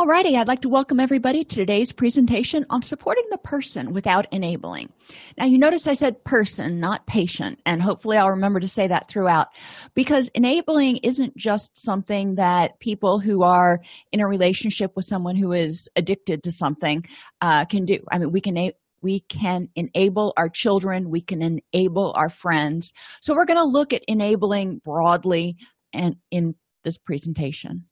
Alrighty, I'd like to welcome everybody to today's presentation on supporting the person without enabling. Now, you notice I said person, not patient, and hopefully I'll remember to say that throughout because enabling isn't just something that people who are in a relationship with someone who is addicted to something uh, can do. I mean, we can we can enable our children we can enable our friends so we're going to look at enabling broadly and in this presentation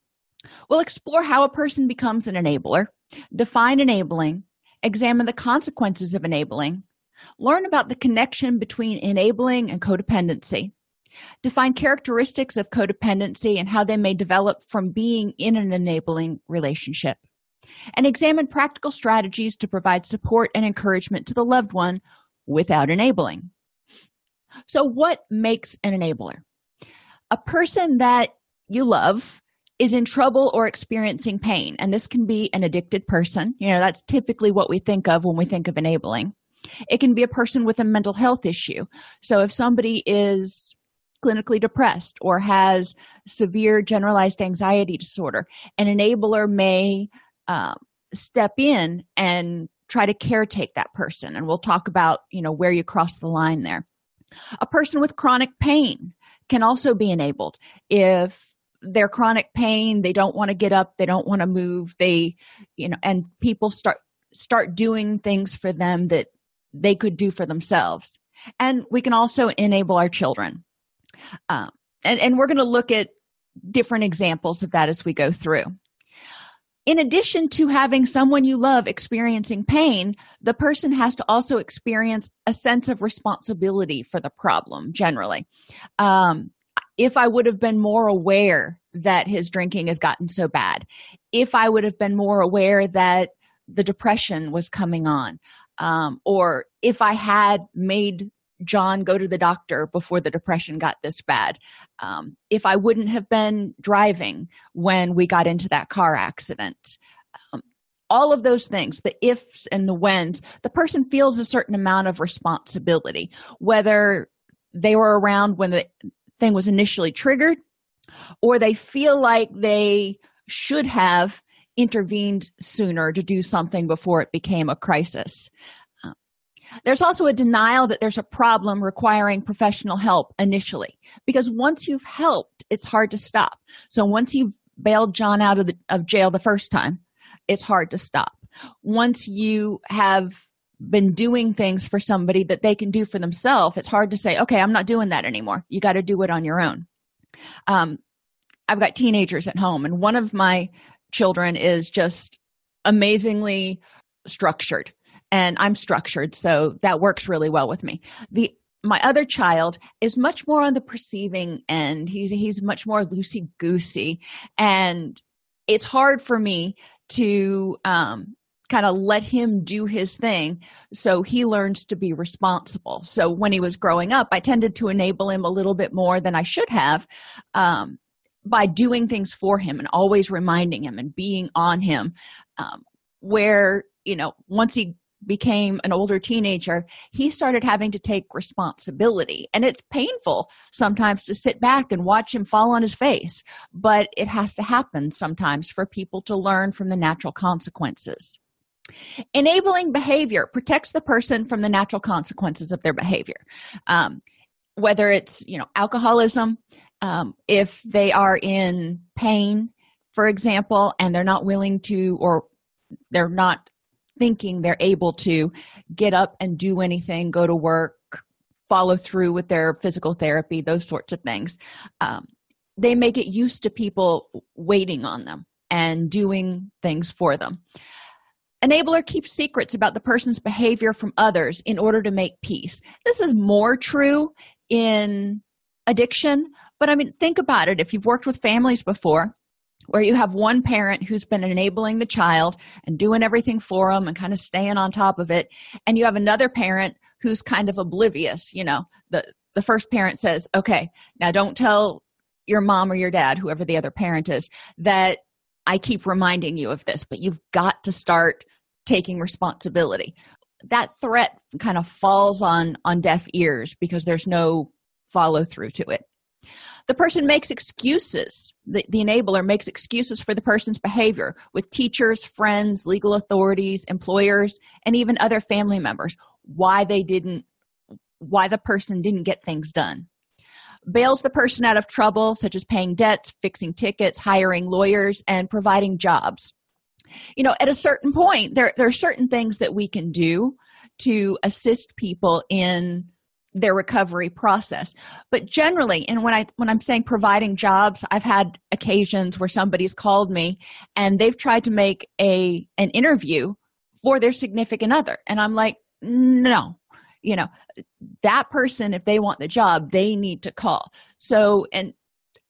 we'll explore how a person becomes an enabler define enabling examine the consequences of enabling learn about the connection between enabling and codependency define characteristics of codependency and how they may develop from being in an enabling relationship and examine practical strategies to provide support and encouragement to the loved one without enabling. So, what makes an enabler? A person that you love is in trouble or experiencing pain, and this can be an addicted person. You know, that's typically what we think of when we think of enabling. It can be a person with a mental health issue. So, if somebody is clinically depressed or has severe generalized anxiety disorder, an enabler may um, step in and try to caretake that person and we'll talk about you know where you cross the line there a person with chronic pain can also be enabled if their chronic pain they don't want to get up they don't want to move they you know and people start start doing things for them that they could do for themselves. And we can also enable our children. Um, and and we're going to look at different examples of that as we go through. In addition to having someone you love experiencing pain, the person has to also experience a sense of responsibility for the problem generally. Um, if I would have been more aware that his drinking has gotten so bad, if I would have been more aware that the depression was coming on, um, or if I had made John go to the doctor before the depression got this bad. Um, if I wouldn't have been driving when we got into that car accident. Um, all of those things, the ifs and the whens, the person feels a certain amount of responsibility, whether they were around when the thing was initially triggered or they feel like they should have intervened sooner to do something before it became a crisis. Uh, there's also a denial that there's a problem requiring professional help initially, because once you've helped, it's hard to stop. So once you've bailed John out of, the, of jail the first time, it's hard to stop. Once you have been doing things for somebody that they can do for themselves, it's hard to say, okay, I'm not doing that anymore. You got to do it on your own. Um, I've got teenagers at home, and one of my children is just amazingly structured and i'm structured so that works really well with me the my other child is much more on the perceiving end he's he's much more loosey goosey and it's hard for me to um kind of let him do his thing so he learns to be responsible so when he was growing up i tended to enable him a little bit more than i should have um, by doing things for him and always reminding him and being on him um, where you know once he became an older teenager, he started having to take responsibility. And it's painful sometimes to sit back and watch him fall on his face, but it has to happen sometimes for people to learn from the natural consequences. Enabling behavior protects the person from the natural consequences of their behavior. Um, whether it's you know alcoholism, um, if they are in pain, for example, and they're not willing to or they're not thinking they're able to get up and do anything, go to work, follow through with their physical therapy, those sorts of things. Um, they make it used to people waiting on them and doing things for them. Enabler keeps secrets about the person's behavior from others in order to make peace. This is more true in addiction, but I mean, think about it. If you've worked with families before, where you have one parent who's been enabling the child and doing everything for them and kind of staying on top of it and you have another parent who's kind of oblivious you know the the first parent says okay now don't tell your mom or your dad whoever the other parent is that i keep reminding you of this but you've got to start taking responsibility. That threat kind of falls on on deaf ears because there's no follow through to it. The person makes excuses. The, the enabler makes excuses for the person's behavior with teachers friends legal authorities employers and even other family members. Why they didn't why the person didn't get things done bails the person out of trouble such as paying debts fixing tickets hiring lawyers and providing jobs. You know at a certain point there, there are certain things that we can do to assist people in their recovery process. But generally and when i when i'm saying providing jobs i've had occasions where somebody's called me and they've tried to make a an interview for their significant other. And i'm like no you know that person if they want the job they need to call. So and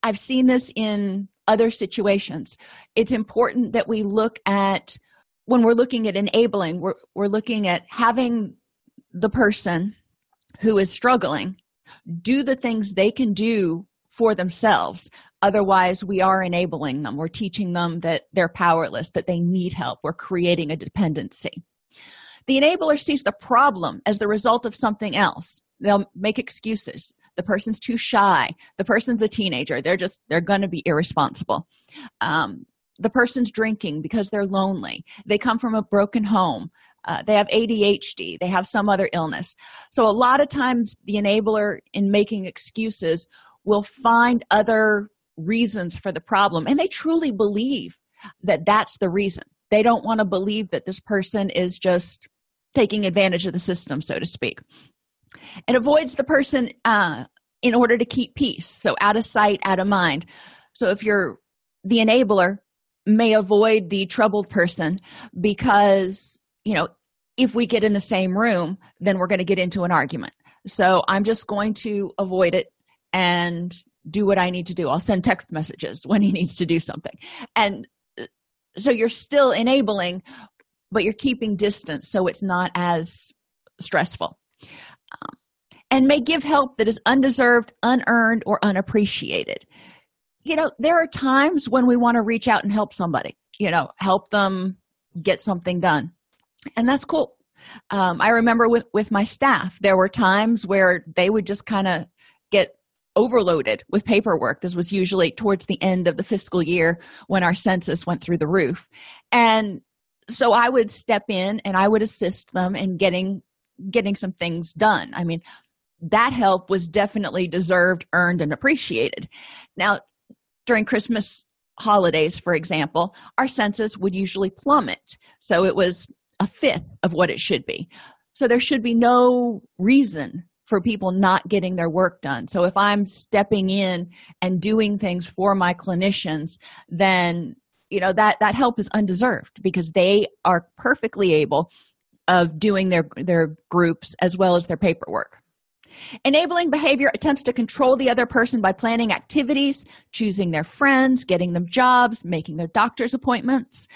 i've seen this in other situations. It's important that we look at when we're looking at enabling we're, we're looking at having the person who is struggling do the things they can do for themselves. Otherwise we are enabling them. We're teaching them that they're powerless that they need help. We're creating a dependency the enabler sees the problem as the result of something else. They'll make excuses. The person's too shy. The person's a teenager. They're just they're going to be irresponsible. Um, the person's drinking because they're lonely. They come from a broken home. Uh, they have adhd they have some other illness. So a lot of times the enabler in making excuses will find other reasons for the problem and they truly believe that that's the reason. They don't want to believe that this person is just taking advantage of the system so to speak. It avoids the person uh, in order to keep peace so out of sight out of mind. So if you're the enabler may avoid the troubled person because you know if we get in the same room then we're going to get into an argument. So i'm just going to avoid it and do what i need to do. I'll send text messages when he needs to do something. And uh, so you're still enabling but you're keeping distance so it's not as stressful. Um, and may give help that is undeserved unearned or unappreciated. You know there are times when we want to reach out and help somebody you know help them get something done. And that's cool. Um, i remember with with my staff there were times where they would just kind of get overloaded with paperwork. This was usually towards the end of the fiscal year when our census went through the roof. And so i would step in and i would assist them in getting getting some things done. I mean that help was definitely deserved earned and appreciated. Now during christmas holidays for example our census would usually plummet. So it was a fifth of what it should be. So there should be no reason for people not getting their work done. So if i'm stepping in and doing things for my clinicians then you know that that help is undeserved because they are perfectly able of doing their their groups as well as their paperwork. Enabling behavior attempts to control the other person by planning activities choosing their friends getting them jobs making their doctor's appointments.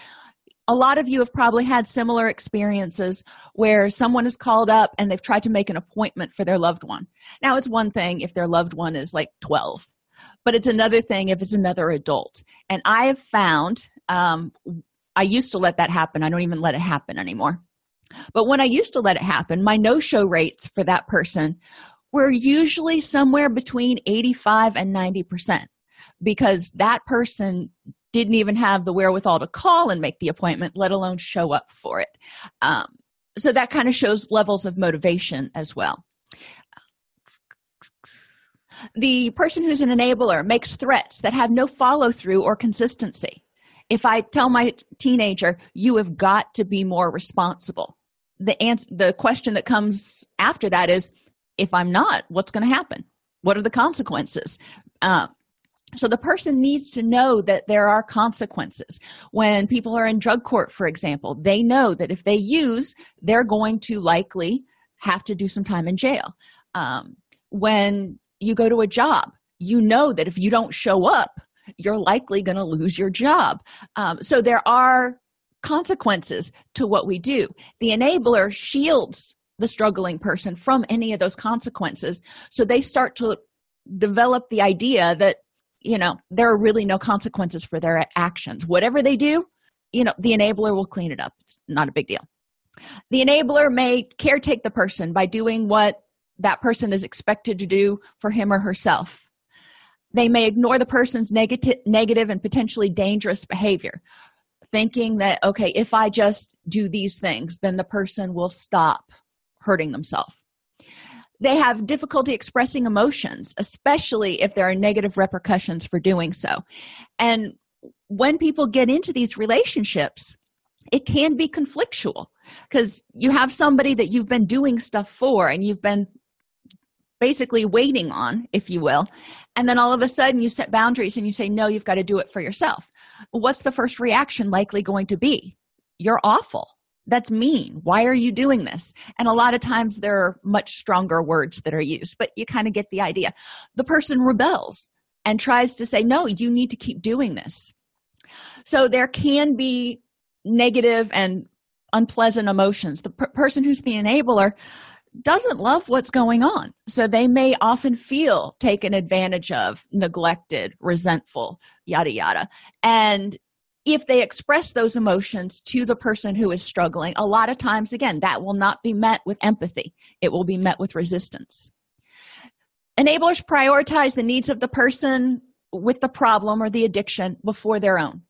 A lot of you have probably had similar experiences where someone is called up and they've tried to make an appointment for their loved one. Now, it's one thing if their loved one is like 12, but it's another thing if it's another adult. And I have found, um, I used to let that happen. I don't even let it happen anymore. But when I used to let it happen, my no show rates for that person were usually somewhere between 85 and 90% because that person didn't even have the wherewithal to call and make the appointment, let alone show up for it. Um, so that kind of shows levels of motivation as well. The person who's an enabler makes threats that have no follow through or consistency. If I tell my teenager, you have got to be more responsible, the answer, the question that comes after that is, if I'm not, what's going to happen? What are the consequences? Uh, so the person needs to know that there are consequences. When people are in drug court, for example, they know that if they use, they're going to likely have to do some time in jail. Um, when you go to a job, you know that if you don't show up, you're likely going to lose your job. Um, so there are consequences to what we do. The enabler shields the struggling person from any of those consequences. So they start to develop the idea that, you know, there are really no consequences for their actions. Whatever they do, you know, the enabler will clean it up. It's not a big deal. The enabler may caretake the person by doing what that person is expected to do for him or herself. They may ignore the person's negative, negative and potentially dangerous behavior, thinking that, okay, if I just do these things, then the person will stop hurting themselves. They have difficulty expressing emotions, especially if there are negative repercussions for doing so. And when people get into these relationships, it can be conflictual because you have somebody that you've been doing stuff for and you've been basically waiting on, if you will. And then all of a sudden you set boundaries and you say, no, you've got to do it for yourself. What's the first reaction likely going to be? You're awful. That's mean. Why are you doing this? And a lot of times there are much stronger words that are used, but you kind of get the idea. The person rebels and tries to say, no, you need to keep doing this. So there can be negative and unpleasant emotions. The per- person who's the enabler doesn't love what's going on. So they may often feel taken advantage of, neglected, resentful, yada, yada. And if they express those emotions to the person who is struggling, a lot of times, again, that will not be met with empathy, it will be met with resistance. Enablers prioritize the needs of the person with the problem or the addiction before their own.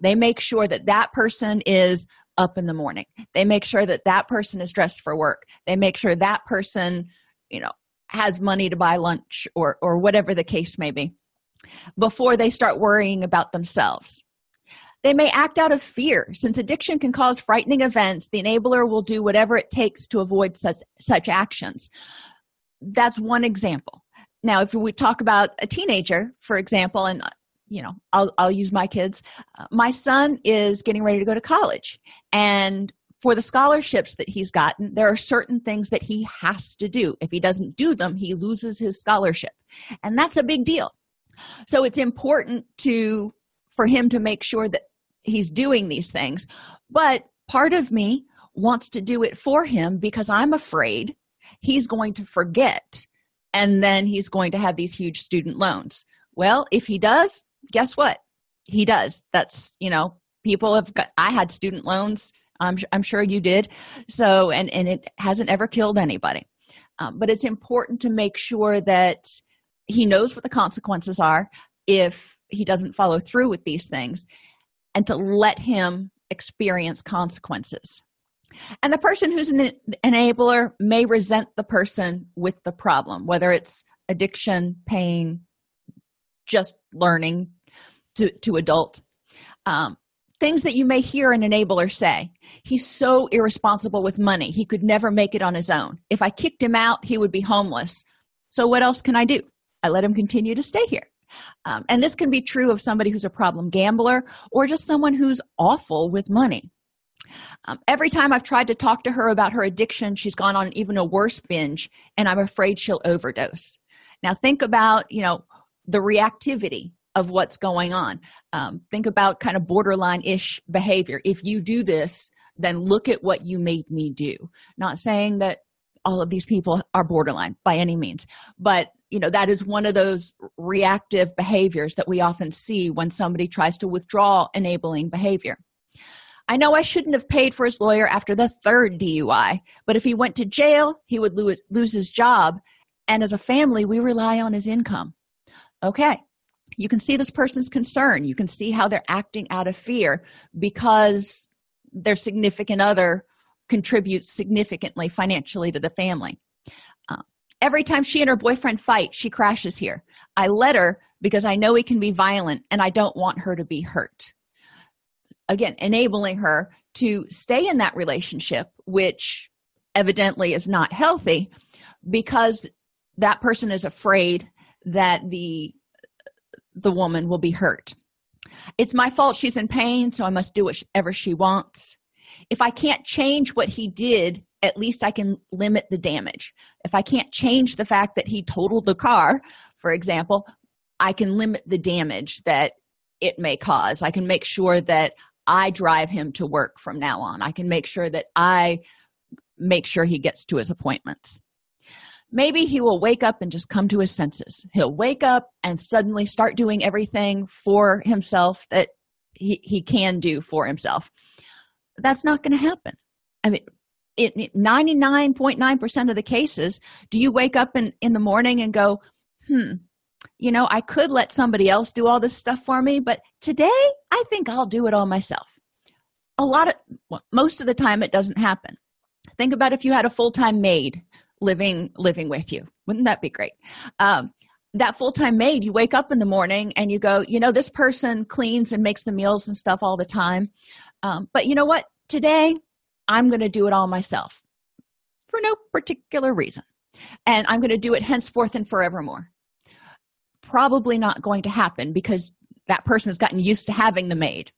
They make sure that that person is up in the morning. They make sure that that person is dressed for work. They make sure that person you know has money to buy lunch or or whatever the case may be before they start worrying about themselves. They may act out of fear. Since addiction can cause frightening events the enabler will do whatever it takes to avoid such such actions. That's one example. Now if we talk about a teenager for example and you know i'll, I'll use my kids. Uh, my son is getting ready to go to college and for the scholarships that he's gotten there are certain things that he has to do. If he doesn't do them he loses his scholarship and that's a big deal. So it's important to for him to make sure that he's doing these things but part of me wants to do it for him because i'm afraid he's going to forget and then he's going to have these huge student loans. Well if he does guess what? He does. That's you know people have got i had student loans. I'm, I'm sure you did. So and and it hasn't ever killed anybody. Um, but it's important to make sure that he knows what the consequences are if he doesn't follow through with these things and to let him experience consequences. And the person who's an enabler may resent the person with the problem whether it's addiction pain just learning to, to adult. Um, things that you may hear an enabler say he's so irresponsible with money he could never make it on his own. If i kicked him out he would be homeless. So what else can i do? I let him continue to stay here. Um, and this can be true of somebody who's a problem gambler or just someone who's awful with money. Um, every time I've tried to talk to her about her addiction, she's gone on even a worse binge, and I'm afraid she'll overdose. Now, think about, you know, the reactivity of what's going on. Um, think about kind of borderline ish behavior. If you do this, then look at what you made me do. Not saying that all of these people are borderline by any means, but you know that is one of those reactive behaviors that we often see when somebody tries to withdraw enabling behavior I know I shouldn't have paid for his lawyer after the third DUI, but if he went to jail, he would lose, lose his job. And as a family, we rely on his income. Okay, you can see this person's concern. You can see how they're acting out of fear because their significant other contributes significantly financially to the family. Uh, every time she and her boyfriend fight, she crashes here. I let her because I know he can be violent and I don't want her to be hurt again enabling her to stay in that relationship which evidently is not healthy because that person is afraid that the the woman will be hurt it's my fault she's in pain so i must do whatever she wants if i can't change what he did at least i can limit the damage if i can't change the fact that he totaled the car for example i can limit the damage that it may cause i can make sure that I drive him to work from now on. I can make sure that I make sure he gets to his appointments. Maybe he will wake up and just come to his senses. He'll wake up and suddenly start doing everything for himself that he, he can do for himself. That's not going to happen. I mean, in 99.9% of the cases, do you wake up in, in the morning and go, hmm, you know, I could let somebody else do all this stuff for me, but today I think I'll do it all myself. A lot of, well, most of the time, it doesn't happen. Think about if you had a full time maid living living with you. Wouldn't that be great? Um, that full time maid, you wake up in the morning and you go, you know, this person cleans and makes the meals and stuff all the time. Um, but you know what? Today, I'm going to do it all myself for no particular reason. And I'm going to do it henceforth and forevermore probably not going to happen because that person has gotten used to having the maid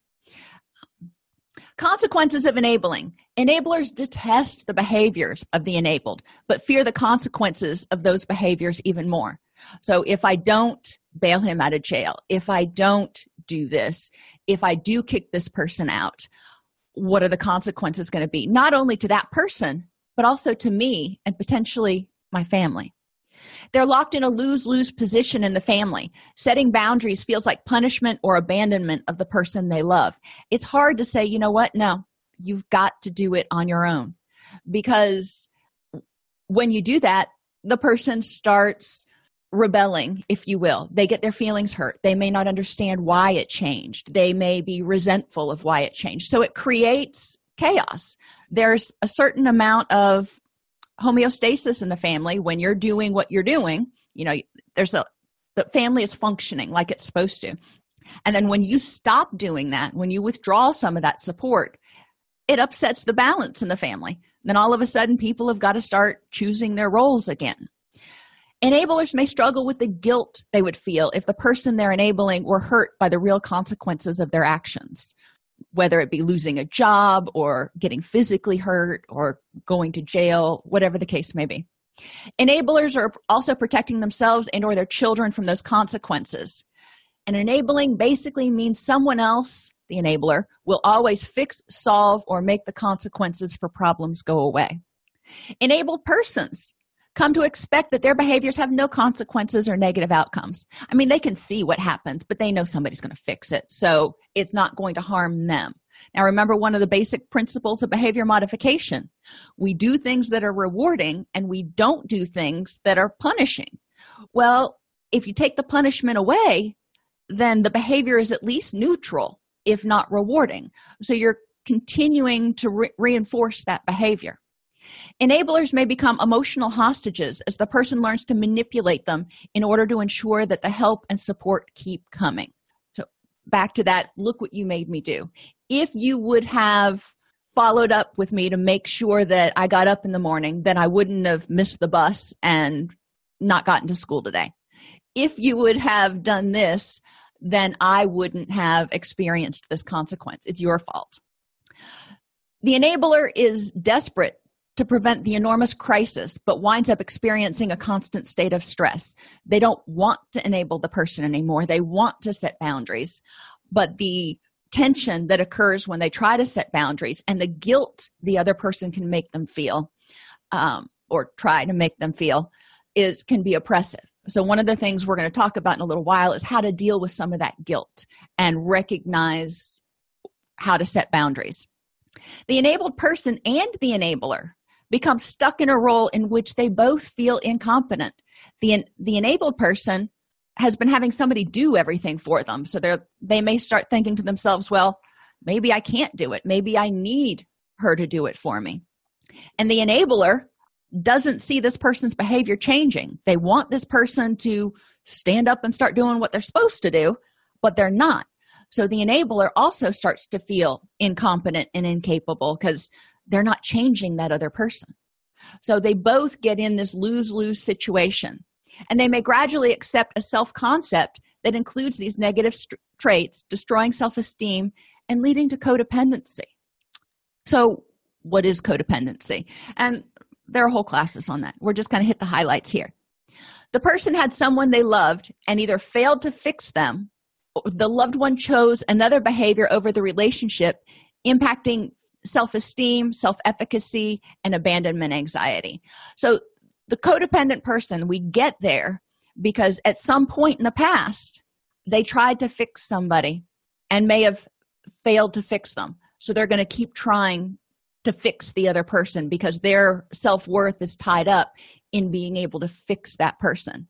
consequences of enabling enablers detest the behaviors of the enabled but fear the consequences of those behaviors even more so if i don't bail him out of jail if i don't do this if i do kick this person out what are the consequences going to be not only to that person but also to me and potentially my family they're locked in a lose lose position in the family. Setting boundaries feels like punishment or abandonment of the person they love. It's hard to say, you know what? No, you've got to do it on your own. Because when you do that, the person starts rebelling, if you will. They get their feelings hurt. They may not understand why it changed. They may be resentful of why it changed. So it creates chaos. There's a certain amount of homeostasis in the family when you're doing what you're doing you know there's a the family is functioning like it's supposed to and then when you stop doing that when you withdraw some of that support it upsets the balance in the family. Then all of a sudden people have got to start choosing their roles again. Enablers may struggle with the guilt they would feel if the person they're enabling were hurt by the real consequences of their actions whether it be losing a job or getting physically hurt or going to jail whatever the case may be. Enablers are also protecting themselves and or their children from those consequences. And enabling basically means someone else the enabler will always fix solve or make the consequences for problems go away enabled persons come to expect that their behaviors have no consequences or negative outcomes. I mean, they can see what happens, but they know somebody's going to fix it. So it's not going to harm them. Now, remember one of the basic principles of behavior modification we do things that are rewarding and we don't do things that are punishing. Well, if you take the punishment away, then the behavior is at least neutral, if not rewarding. So you're continuing to re- reinforce that behavior. Enablers may become emotional hostages as the person learns to manipulate them in order to ensure that the help and support keep coming. So, back to that look what you made me do. If you would have followed up with me to make sure that I got up in the morning, then I wouldn't have missed the bus and not gotten to school today. If you would have done this, then I wouldn't have experienced this consequence. It's your fault. The enabler is desperate to prevent the enormous crisis but winds up experiencing a constant state of stress. They don't want to enable the person anymore. They want to set boundaries, but the tension that occurs when they try to set boundaries and the guilt the other person can make them feel um, or try to make them feel is can be oppressive so one of the things we're going to talk about in a little while is how to deal with some of that guilt and recognize how to set boundaries The enabled person and the enabler become stuck in a role in which they both feel incompetent. The, the enabled person has been having somebody do everything for them. So they they may start thinking to themselves, well, maybe I can't do it. Maybe I need her to do it for me. And the enabler doesn't see this person's behavior changing. They want this person to stand up and start doing what they're supposed to do, but they're not. So the enabler also starts to feel incompetent and incapable because they're not changing that other person. So they both get in this lose lose situation. And they may gradually accept a self concept that includes these negative st- traits, destroying self esteem and leading to codependency. So, what is codependency? And there are whole classes on that. We're just going to hit the highlights here. The person had someone they loved and either failed to fix them, the loved one chose another behavior over the relationship, impacting self esteem, self efficacy, and abandonment anxiety. So, the codependent person, we get there because at some point in the past, they tried to fix somebody and may have failed to fix them. So, they're going to keep trying to fix the other person because their self worth is tied up in being able to fix that person.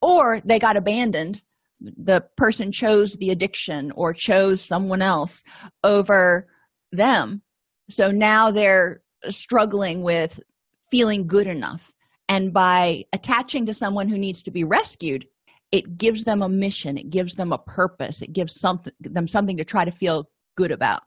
Or they got abandoned. The person chose the addiction or chose someone else over them. So now they're struggling with feeling good enough. And by attaching to someone who needs to be rescued, it gives them a mission, it gives them a purpose, it gives something, them something to try to feel good about.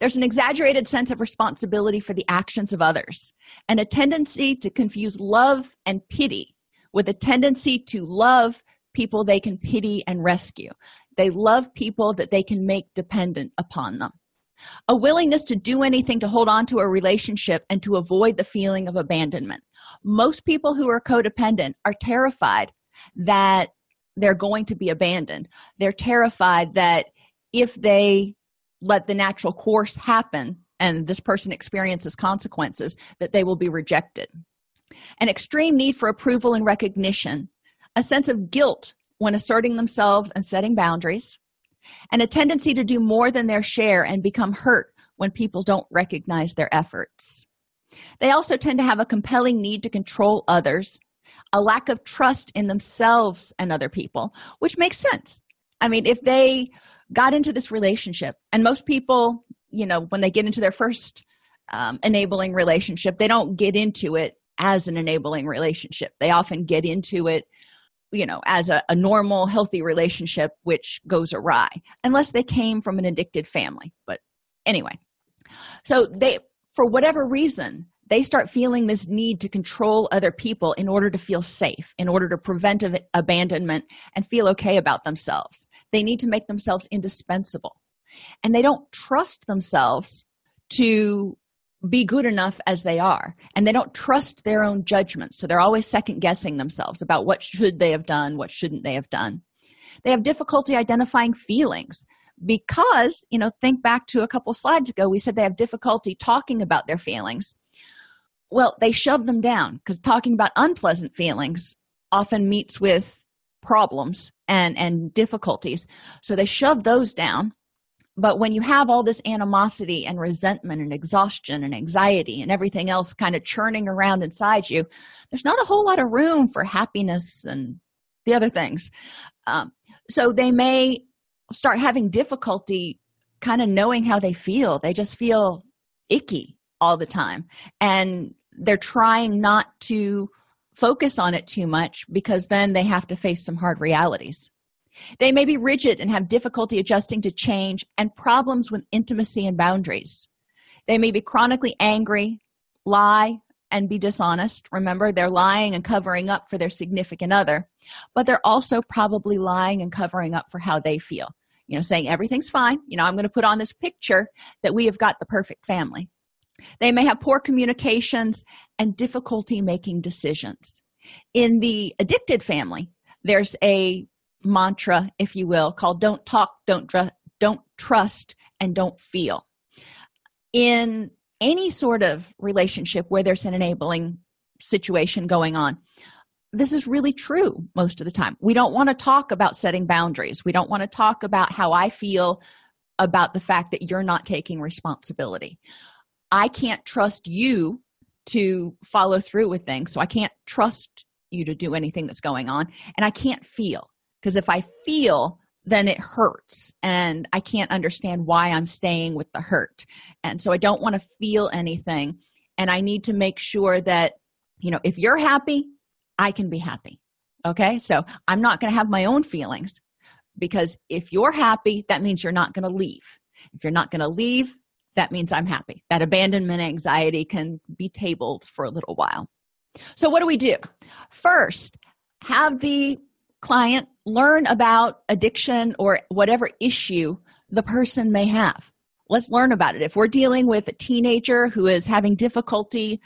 There's an exaggerated sense of responsibility for the actions of others and a tendency to confuse love and pity with a tendency to love people they can pity and rescue. They love people that they can make dependent upon them. A willingness to do anything to hold on to a relationship and to avoid the feeling of abandonment. Most people who are codependent are terrified that they're going to be abandoned. They're terrified that if they let the natural course happen and this person experiences consequences that they will be rejected. An extreme need for approval and recognition a sense of guilt when asserting themselves and setting boundaries and a tendency to do more than their share and become hurt when people don't recognize their efforts. They also tend to have a compelling need to control others a lack of trust in themselves and other people which makes sense. I mean if they got into this relationship. And most people you know when they get into their first um, enabling relationship they don't get into it as an enabling relationship. They often get into it you know as a, a normal healthy relationship which goes awry unless they came from an addicted family. But anyway so they for whatever reason they start feeling this need to control other people in order to feel safe, in order to prevent abandonment and feel okay about themselves. They need to make themselves indispensable. And they don't trust themselves to be good enough as they are. And they don't trust their own judgment. So they're always second guessing themselves about what should they have done, what shouldn't they have done. They have difficulty identifying feelings because, you know, think back to a couple slides ago, we said they have difficulty talking about their feelings well, they shove them down because talking about unpleasant feelings often meets with problems and and difficulties. So they shove those down. But when you have all this animosity and resentment and exhaustion and anxiety and everything else kind of churning around inside you, there's not a whole lot of room for happiness and the other things. Um, so they may start having difficulty kind of knowing how they feel. They just feel icky all the time and they're trying not to focus on it too much because then they have to face some hard realities. They may be rigid and have difficulty adjusting to change and problems with intimacy and boundaries. They may be chronically angry lie and be dishonest. Remember they're lying and covering up for their significant other but they're also probably lying and covering up for how they feel. You know saying everything's fine. You know i'm going to put on this picture that we have got the perfect family they may have poor communications and difficulty making decisions. In the addicted family, there's a mantra, if you will, called don't talk, don't, dr- don't trust, and don't feel. In any sort of relationship where there's an enabling situation going on, this is really true most of the time. We don't want to talk about setting boundaries. We don't want to talk about how I feel about the fact that you're not taking responsibility. I can't trust you to follow through with things. So I can't trust you to do anything that's going on. And I can't feel because if I feel, then it hurts and I can't understand why I'm staying with the hurt. And so I don't want to feel anything. And I need to make sure that, you know, if you're happy, I can be happy. Okay. So I'm not going to have my own feelings because if you're happy, that means you're not going to leave. If you're not going to leave, that means I'm happy. That abandonment anxiety can be tabled for a little while. So, what do we do? First, have the client learn about addiction or whatever issue the person may have. Let's learn about it. If we're dealing with a teenager who is having difficulty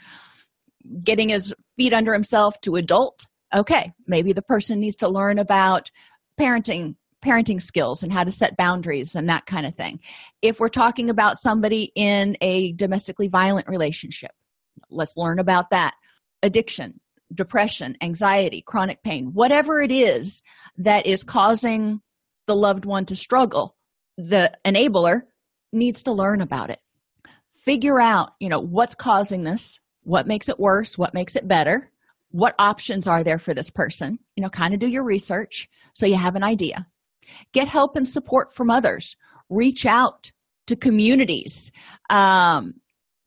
getting his feet under himself to adult, okay, maybe the person needs to learn about parenting parenting skills and how to set boundaries and that kind of thing. If we're talking about somebody in a domestically violent relationship, let's learn about that. Addiction, depression, anxiety, chronic pain, whatever it is that is causing the loved one to struggle, the enabler needs to learn about it. Figure out, you know, what's causing this, what makes it worse, what makes it better, what options are there for this person, you know, kind of do your research so you have an idea get help and support from others. Reach out to communities um,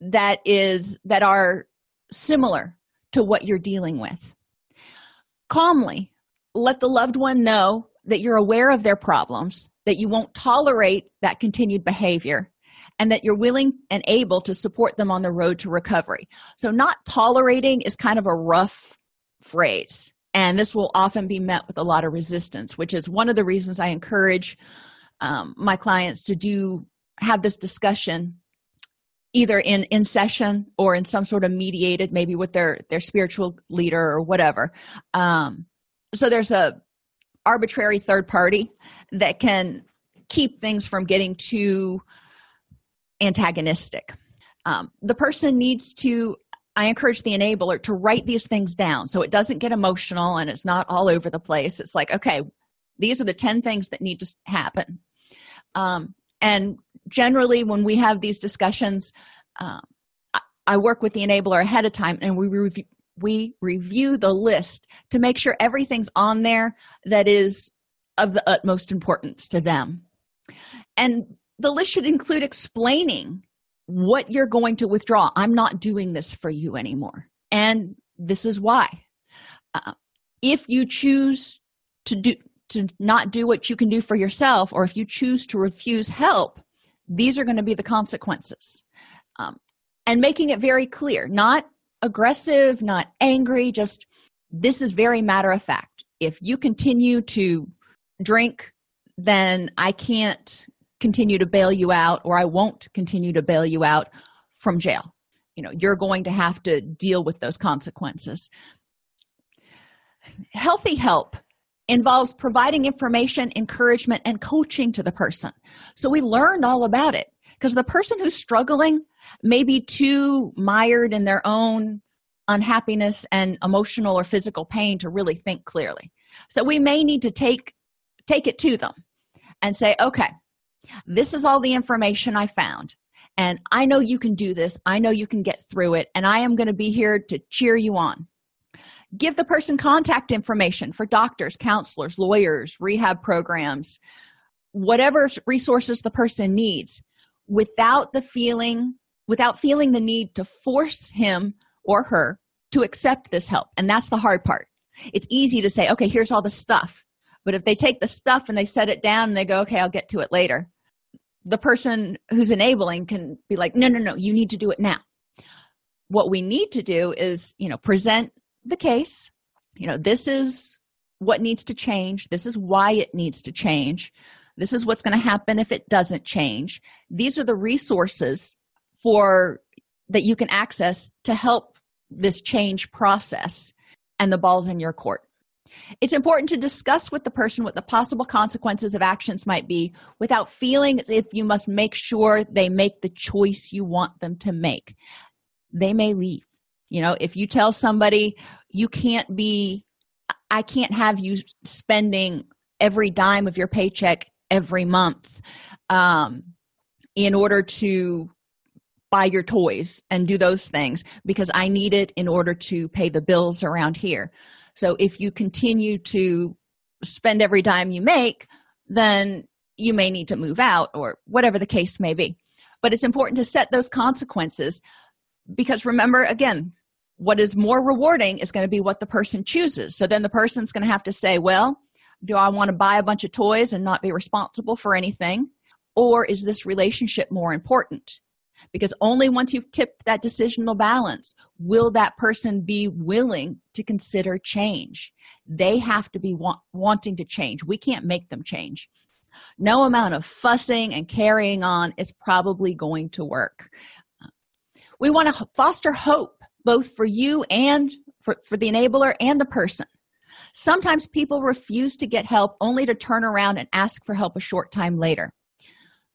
that is that are similar to what you're dealing with. Calmly let the loved one know that you're aware of their problems that you won't tolerate that continued behavior and that you're willing and able to support them on the road to recovery. So not tolerating is kind of a rough phrase and this will often be met with a lot of resistance which is one of the reasons i encourage um, my clients to do have this discussion either in in session or in some sort of mediated maybe with their their spiritual leader or whatever. Um, so there's a arbitrary third party that can keep things from getting too antagonistic. Um, the person needs to I encourage the enabler to write these things down so it doesn't get emotional and it's not all over the place. It's like, okay, these are the 10 things that need to happen. Um, and generally, when we have these discussions, uh, I work with the enabler ahead of time and we review, we review the list to make sure everything's on there that is of the utmost importance to them. And the list should include explaining what you're going to withdraw. I'm not doing this for you anymore. And this is why. Uh, if you choose to do to not do what you can do for yourself or if you choose to refuse help these are going to be the consequences um, and making it very clear not aggressive not angry just this is very matter of fact if you continue to drink then i can't continue to bail you out or I won't continue to bail you out from jail. You know, you're going to have to deal with those consequences. Healthy help involves providing information, encouragement, and coaching to the person. So we learned all about it because the person who's struggling may be too mired in their own unhappiness and emotional or physical pain to really think clearly. So we may need to take take it to them and say, okay, this is all the information I found. And I know you can do this. I know you can get through it. And I am going to be here to cheer you on. Give the person contact information for doctors, counselors, lawyers, rehab programs, whatever resources the person needs without the feeling, without feeling the need to force him or her to accept this help. And that's the hard part. It's easy to say, okay, here's all the stuff. But if they take the stuff and they set it down and they go, okay, I'll get to it later, the person who's enabling can be like no no no you need to do it now. What we need to do is you know present the case. You know this is what needs to change. This is why it needs to change. This is what's going to happen if it doesn't change. These are the resources for that you can access to help this change process and the ball's in your court it's important to discuss with the person what the possible consequences of actions might be without feeling as if you must make sure they make the choice you want them to make. They may leave. You know, if you tell somebody you can't be, I can't have you spending every dime of your paycheck every month, um, in order to buy your toys and do those things because I need it in order to pay the bills around here. So if you continue to spend every dime you make, then you may need to move out or whatever the case may be. But it's important to set those consequences because remember, again, what is more rewarding is going to be what the person chooses. So then the person's going to have to say, well, do I want to buy a bunch of toys and not be responsible for anything? Or is this relationship more important? Because only once you've tipped that decisional balance will that person be willing to consider change. They have to be wa- wanting to change. We can't make them change. No amount of fussing and carrying on is probably going to work. We want to foster hope both for you and for, for the enabler and the person. Sometimes people refuse to get help only to turn around and ask for help a short time later.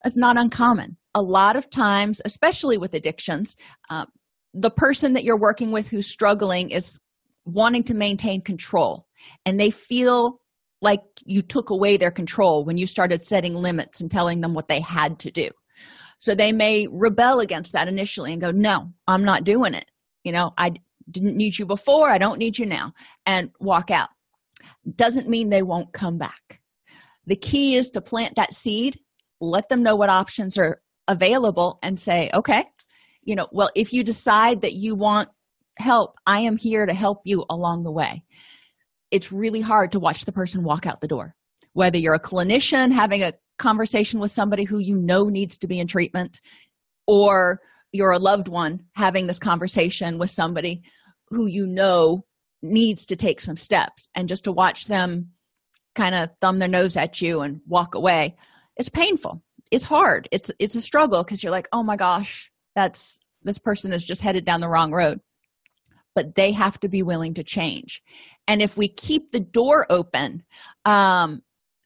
That's not uncommon. A lot of times, especially with addictions, uh, the person that you're working with who's struggling is wanting to maintain control and they feel like you took away their control when you started setting limits and telling them what they had to do. So they may rebel against that initially and go, No, I'm not doing it. You know, I didn't need you before, I don't need you now, and walk out. Doesn't mean they won't come back. The key is to plant that seed, let them know what options are available, and say, Okay, you know, well, if you decide that you want help, I am here to help you along the way. It's really hard to watch the person walk out the door. Whether you're a clinician having a conversation with somebody who you know needs to be in treatment or you're a loved one having this conversation with somebody who you know needs to take some steps and just to watch them kind of thumb their nose at you and walk away it's painful it's hard it's it's a struggle because you're like oh my gosh that's this person is just headed down the wrong road but they have to be willing to change and if we keep the door open um,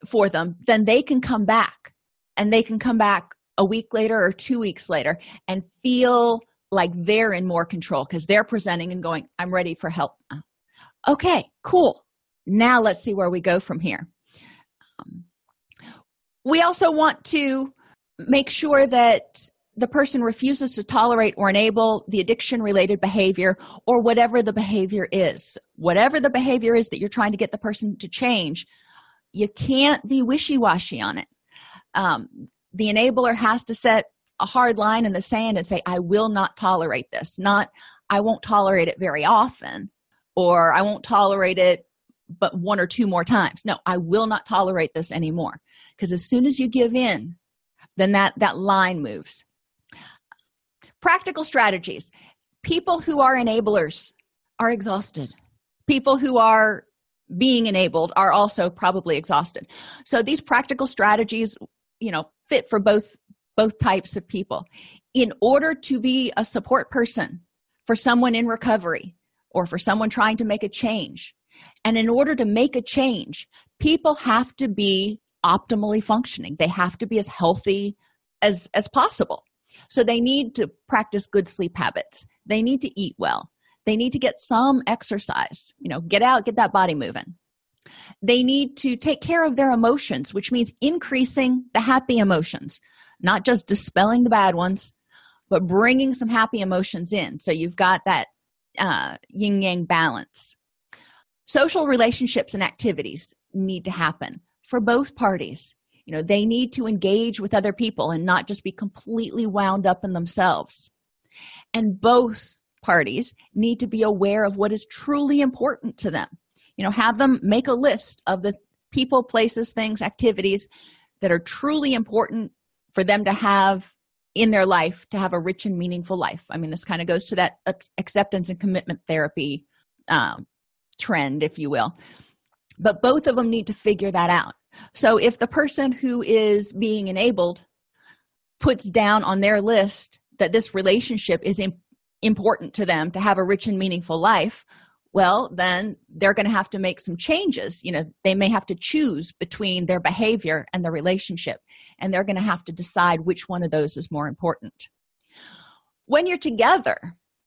for them, then they can come back and they can come back a week later or two weeks later and feel like they're in more control because they're presenting and going, I'm ready for help. Okay, cool. Now let's see where we go from here. Um, we also want to make sure that the person refuses to tolerate or enable the addiction related behavior or whatever the behavior is. Whatever the behavior is that you're trying to get the person to change, you can't be wishy-washy on it um, the enabler has to set a hard line in the sand and say i will not tolerate this not i won't tolerate it very often or i won't tolerate it but one or two more times. No i will not tolerate this anymore. Because as soon as you give in then that that line moves. Practical strategies. People who are enablers are exhausted. People who are being enabled are also probably exhausted. So these practical strategies you know fit for both both types of people. In order to be a support person for someone in recovery or for someone trying to make a change and in order to make a change people have to be optimally functioning. They have to be as healthy as as possible. So they need to practice good sleep habits. They need to eat well. They need to get some exercise you know get out get that body moving. They need to take care of their emotions which means increasing the happy emotions not just dispelling the bad ones but bringing some happy emotions in. So you've got that uh, yin yang balance social relationships and activities need to happen for both parties. You know they need to engage with other people and not just be completely wound up in themselves. And both parties need to be aware of what is truly important to them. You know have them make a list of the people places things activities that are truly important for them to have in their life to have a rich and meaningful life. I mean this kind of goes to that acceptance and commitment therapy um, trend if you will. But both of them need to figure that out. So if the person who is being enabled puts down on their list that this relationship is important to them to have a rich and meaningful life well then they're going to have to make some changes. You know they may have to choose between their behavior and the relationship and they're going to have to decide which one of those is more important. When you're together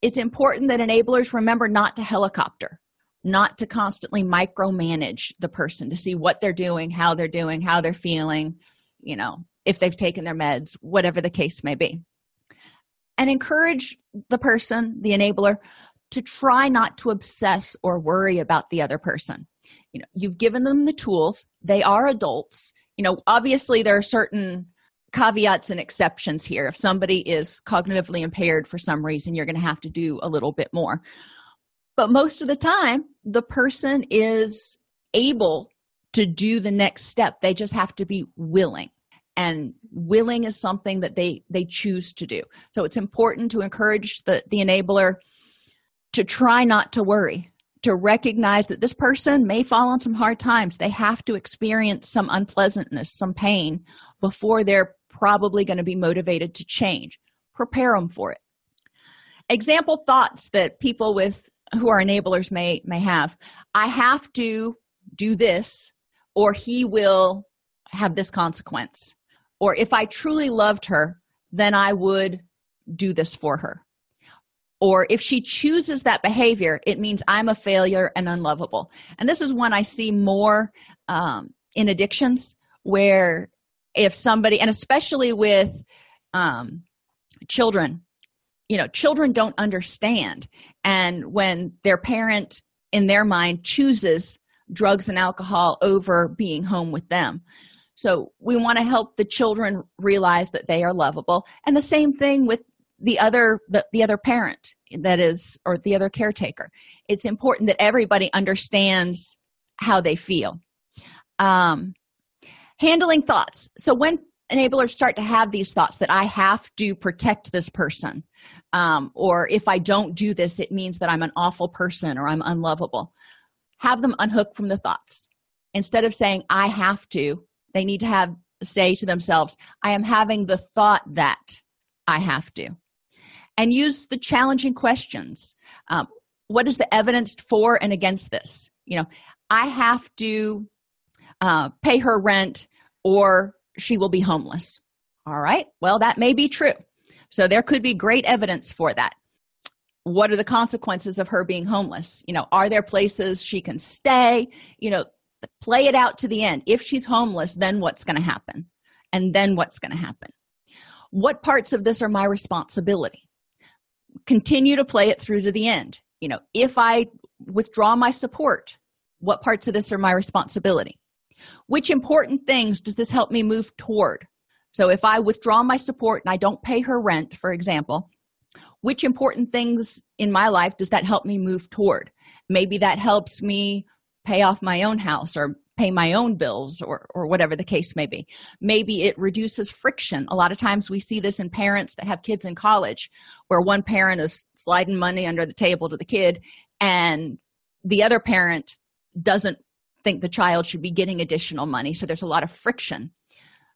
it's important that enablers remember not to helicopter not to constantly micromanage the person to see what they're doing how they're doing how they're feeling you know if they've taken their meds, whatever the case may be. And encourage the person, the enabler, to try not to obsess or worry about the other person. You know, you've given them the tools, they are adults. You know, obviously there are certain caveats and exceptions here. If somebody is cognitively impaired for some reason, you're going to have to do a little bit more. But most of the time, the person is able to do the next step. They just have to be willing. And willing is something that they they choose to do. So it's important to encourage the, the enabler to try not to worry, to recognize that this person may fall on some hard times. They have to experience some unpleasantness, some pain before they're probably going to be motivated to change. Prepare them for it. Example thoughts that people with who our enablers may may have. I have to do this or he will have this consequence. Or if I truly loved her, then I would do this for her. Or if she chooses that behavior, it means I'm a failure and unlovable. And this is one I see more um, in addictions where if somebody and especially with um, children you know children don't understand. And when their parent in their mind chooses drugs and alcohol over being home with them. So we want to help the children realize that they are lovable. And the same thing with the other the, the other parent that is or the other caretaker. It's important that everybody understands how they feel. Um, handling thoughts. So when enablers start to have these thoughts that i have to protect this person. Um, or if i don't do this it means that i'm an awful person or i'm unlovable. Have them unhook from the thoughts. Instead of saying i have to they need to have say to themselves i am having the thought that i have to. And use the challenging questions. Um, what is the evidence for and against this? You know i have to uh, pay her rent or she will be homeless. All right, well, that may be true. So there could be great evidence for that. What are the consequences of her being homeless? You know, are there places she can stay? You know, play it out to the end. If she's homeless, then what's going to happen? And then what's going to happen? What parts of this are my responsibility? Continue to play it through to the end. You know, if I withdraw my support, what parts of this are my responsibility? Which important things does this help me move toward? So, if I withdraw my support and I don't pay her rent, for example, which important things in my life does that help me move toward? Maybe that helps me pay off my own house or pay my own bills or, or whatever the case may be. Maybe it reduces friction. A lot of times we see this in parents that have kids in college where one parent is sliding money under the table to the kid and the other parent doesn't think the child should be getting additional money so there's a lot of friction.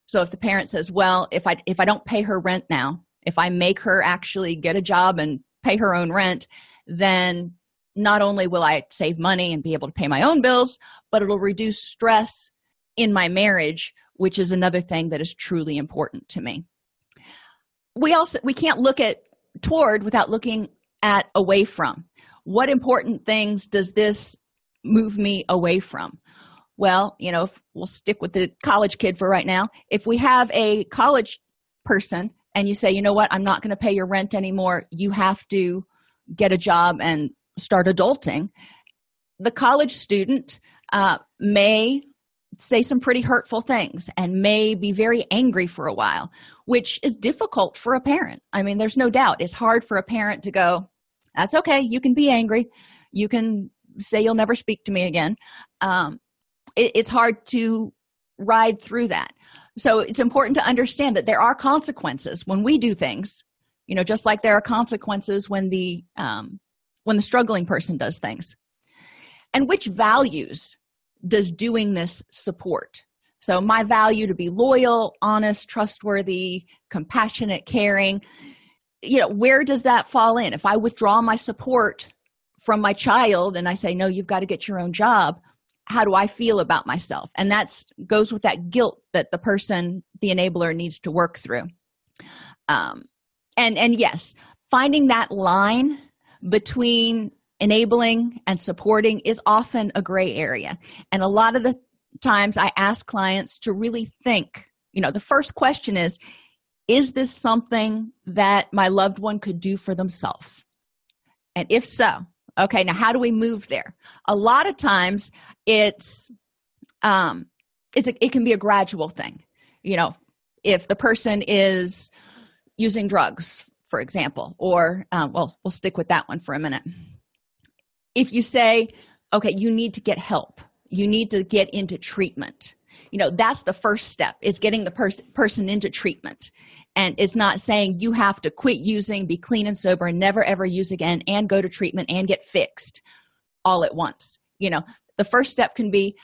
So if the parent says well if i if i don't pay her rent now if i make her actually get a job and pay her own rent then not only will i save money and be able to pay my own bills but it'll reduce stress in my marriage which is another thing that is truly important to me. We also we can't look at toward without looking at away from. What important things does this move me away from. Well you know we'll stick with the college kid for right now. If we have a college person and you say you know what? I'm not going to pay your rent anymore. You have to get a job and start adulting the college student uh, may say some pretty hurtful things and may be very angry for a while which is difficult for a parent. I mean there's no doubt. It's hard for a parent to go that's okay. You can be angry. You can say you'll never speak to me again. Um, it, it's hard to ride through that. So it's important to understand that there are consequences when we do things you know just like there are consequences when the um, when the struggling person does things. And which values does doing this support? So my value to be loyal honest trustworthy compassionate caring you know where does that fall in? If i withdraw my support from my child and i say no you've got to get your own job. How do i feel about myself? And that's goes with that guilt that the person the enabler needs to work through. Um, and and yes finding that line between enabling and supporting is often a gray area. And a lot of the times i ask clients to really think you know the first question is is this something that my loved one could do for themselves? And if so okay now how do we move there? A lot of times it's um it's a, it can be a gradual thing. You know if the person is using drugs for example or um, well we'll stick with that one for a minute. If you say okay you need to get help. You need to get into treatment you know that's the first step is getting the pers- person into treatment. And it's not saying you have to quit using be clean and sober and never ever use again and go to treatment and get fixed all at once. You know the first step can be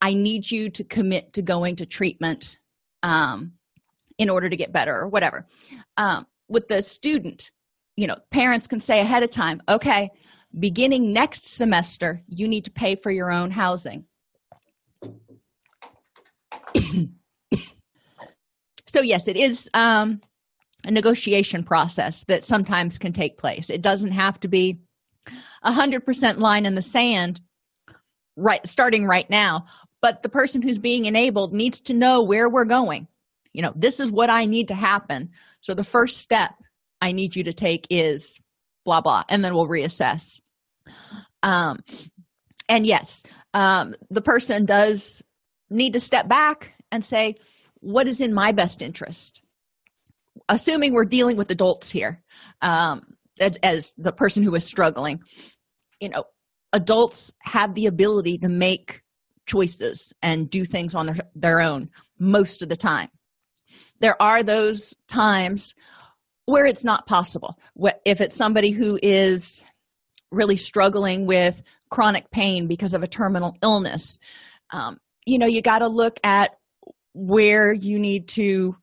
i need you to commit to going to treatment um, in order to get better or whatever. Um, with the student you know parents can say ahead of time okay beginning next semester you need to pay for your own housing so yes it is um, a negotiation process that sometimes can take place. It doesn't have to be a hundred percent line in the sand right starting right now but the person who's being enabled needs to know where we're going. You know this is what i need to happen. So the first step i need you to take is blah blah and then we'll reassess. Um and yes um the person does need to step back and say what is in my best interest? Assuming we're dealing with adults here um, as, as the person who is struggling you know adults have the ability to make choices and do things on their, their own most of the time. There are those times where it's not possible. If it's somebody who is really struggling with chronic pain because of a terminal illness um, you know you got to look at where you need to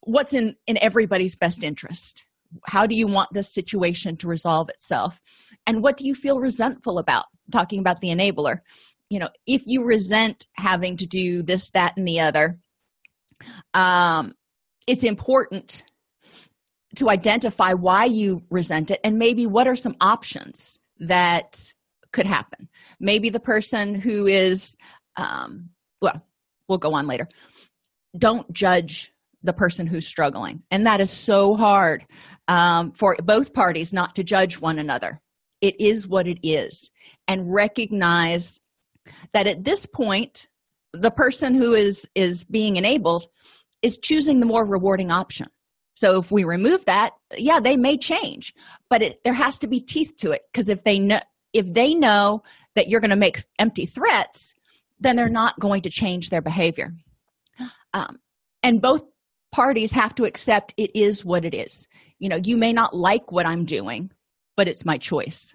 what's in in everybody's best interest. How do you want this situation to resolve itself? And what do you feel resentful about? Talking about the enabler. You know if you resent having to do this that and the other um it's important to identify why you resent it and maybe what are some options that could happen. Maybe the person who is um, well we'll go on later. Don't judge the person who's struggling. And that is so hard um, for both parties not to judge one another. It is what it is. And recognize that at this point the person who is is being enabled is choosing the more rewarding option. So if we remove that yeah they may change but it, there has to be teeth to it. Because if they know if they know that you're going to make empty threats then they're not going to change their behavior. Um, and both parties have to accept it is what it is. You know you may not like what i'm doing but it's my choice.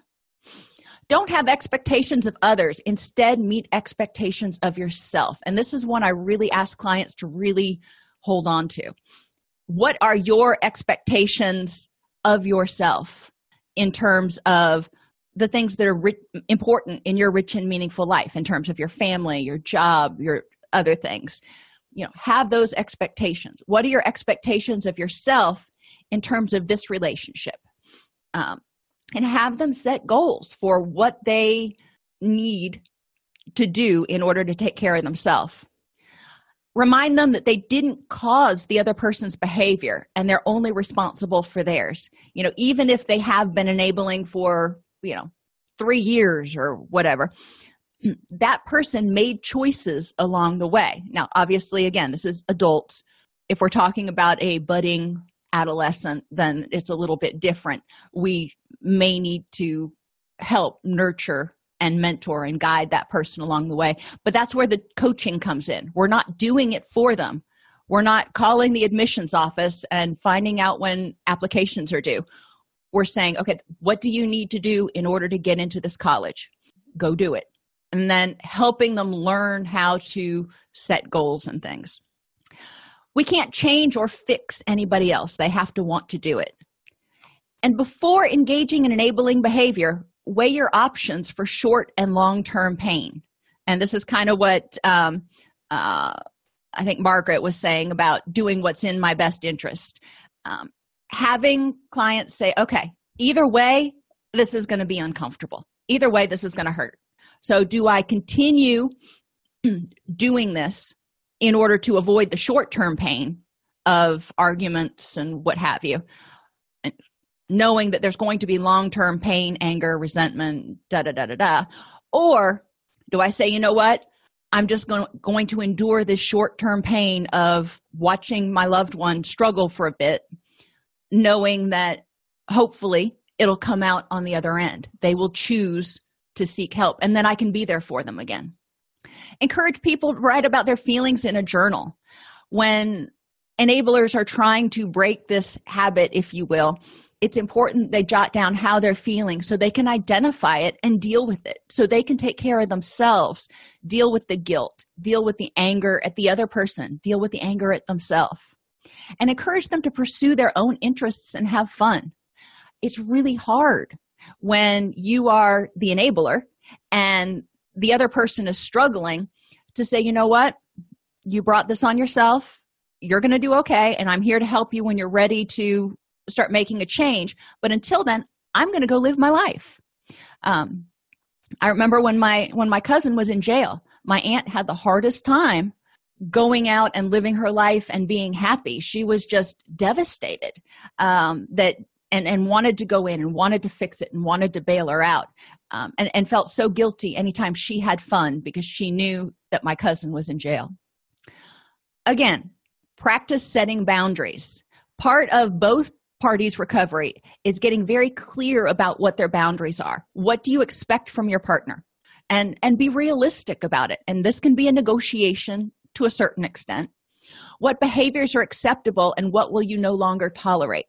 Don't have expectations of others. Instead meet expectations of yourself. And this is one i really ask clients to really hold on to. What are your expectations of yourself in terms of the things that are important in your rich and meaningful life in terms of your family your job your other things. You know have those expectations. What are your expectations of yourself in terms of this relationship? Um, and have them set goals for what they need to do in order to take care of themselves. Remind them that they didn't cause the other person's behavior and they're only responsible for theirs. You know even if they have been enabling for you know three years or whatever that person made choices along the way. Now obviously again this is adults. If we're talking about a budding adolescent then it's a little bit different. We may need to help nurture and mentor and guide that person along the way. But that's where the coaching comes in. We're not doing it for them. We're not calling the admissions office and finding out when applications are due we're saying okay what do you need to do in order to get into this college? Go do it. And then helping them learn how to set goals and things. We can't change or fix anybody else. They have to want to do it. And before engaging in enabling behavior weigh your options for short and long term pain. And this is kind of what um, uh, i think margaret was saying about doing what's in my best interest. Um, having clients say okay either way this is going to be uncomfortable. Either way this is going to hurt. So do i continue doing this in order to avoid the short term pain of arguments and what have you? And knowing that there's going to be long term pain anger resentment da da da da da. Or do i say you know what? I'm just going, going to endure this short term pain of watching my loved one struggle for a bit knowing that hopefully it'll come out on the other end. They will choose to seek help and then i can be there for them again. Encourage people to write about their feelings in a journal. When enablers are trying to break this habit if you will it's important they jot down how they're feeling so they can identify it and deal with it. So they can take care of themselves deal with the guilt deal with the anger at the other person deal with the anger at themselves and encourage them to pursue their own interests and have fun. It's really hard when you are the enabler and the other person is struggling to say you know what? You brought this on yourself. You're going to do okay and i'm here to help you when you're ready to start making a change. But until then i'm going to go live my life. Um, i remember when my when my cousin was in jail my aunt had the hardest time going out and living her life and being happy. She was just devastated um, that and and wanted to go in and wanted to fix it and wanted to bail her out um, and, and felt so guilty anytime she had fun because she knew that my cousin was in jail. Again practice setting boundaries. Part of both parties recovery is getting very clear about what their boundaries are. What do you expect from your partner? And and be realistic about it. And this can be a negotiation to a certain extent what behaviors are acceptable and what will you no longer tolerate.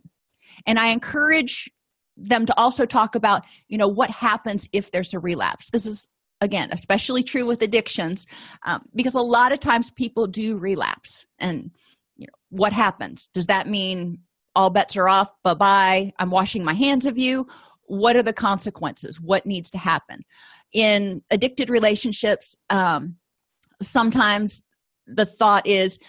And i encourage them to also talk about you know what happens if there's a relapse. This is again especially true with addictions um, because a lot of times people do relapse and you know what happens? Does that mean all bets are off bye bye i'm washing my hands of you? What are the consequences? What needs to happen? In addicted relationships um, sometimes the thought is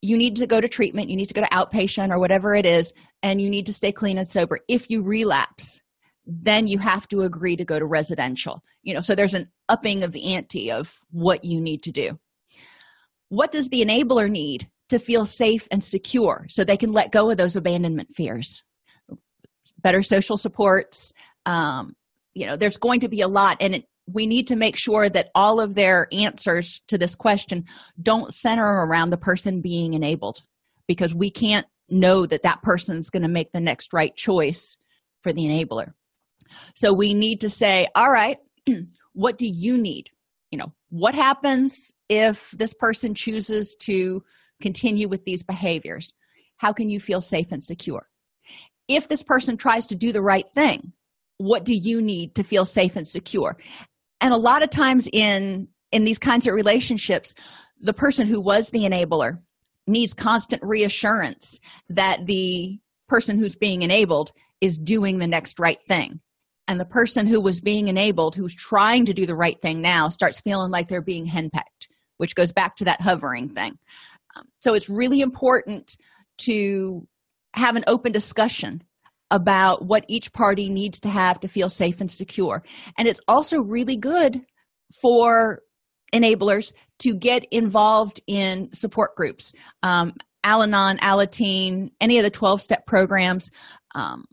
you need to go to treatment you need to go to outpatient or whatever it is and you need to stay clean and sober. If you relapse then you have to agree to go to residential. You know so there's an upping of the ante of what you need to do. What does the enabler need to feel safe and secure so they can let go of those abandonment fears? Better social supports um, you know there's going to be a lot and it, we need to make sure that all of their answers to this question don't center around the person being enabled because we can't know that that person's going to make the next right choice for the enabler. So we need to say all right what do you need? You know what happens if this person chooses to continue with these behaviors? How can you feel safe and secure? If this person tries to do the right thing what do you need to feel safe and secure and a lot of times in in these kinds of relationships the person who was the enabler needs constant reassurance that the person who's being enabled is doing the next right thing. And the person who was being enabled who's trying to do the right thing now starts feeling like they're being henpecked which goes back to that hovering thing. Um, so it's really important to have an open discussion about what each party needs to have to feel safe and secure. And it's also really good for enablers to get involved in support groups. Um, al-anon alateen any of the 12-step programs um,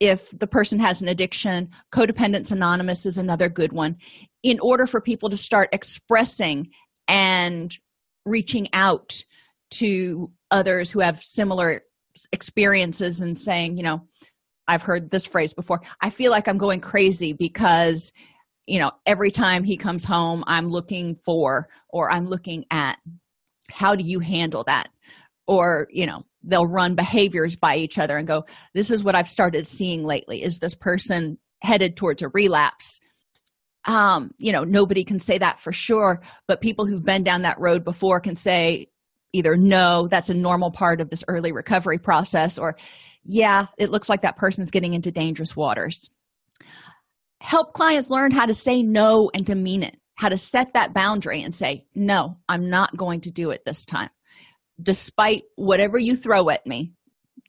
if the person has an addiction codependence anonymous is another good one. In order for people to start expressing and reaching out to others who have similar experiences and saying you know i've heard this phrase before. I feel like i'm going crazy because you know every time he comes home i'm looking for or i'm looking at how do you handle that? Or you know they'll run behaviors by each other and go this is what i've started seeing lately. Is this person headed towards a relapse? Um you know nobody can say that for sure but people who've been down that road before can say either no that's a normal part of this early recovery process or yeah it looks like that person's getting into dangerous waters. Help clients learn how to say no and to mean it how to set that boundary and say no i'm not going to do it this time. Despite whatever you throw at me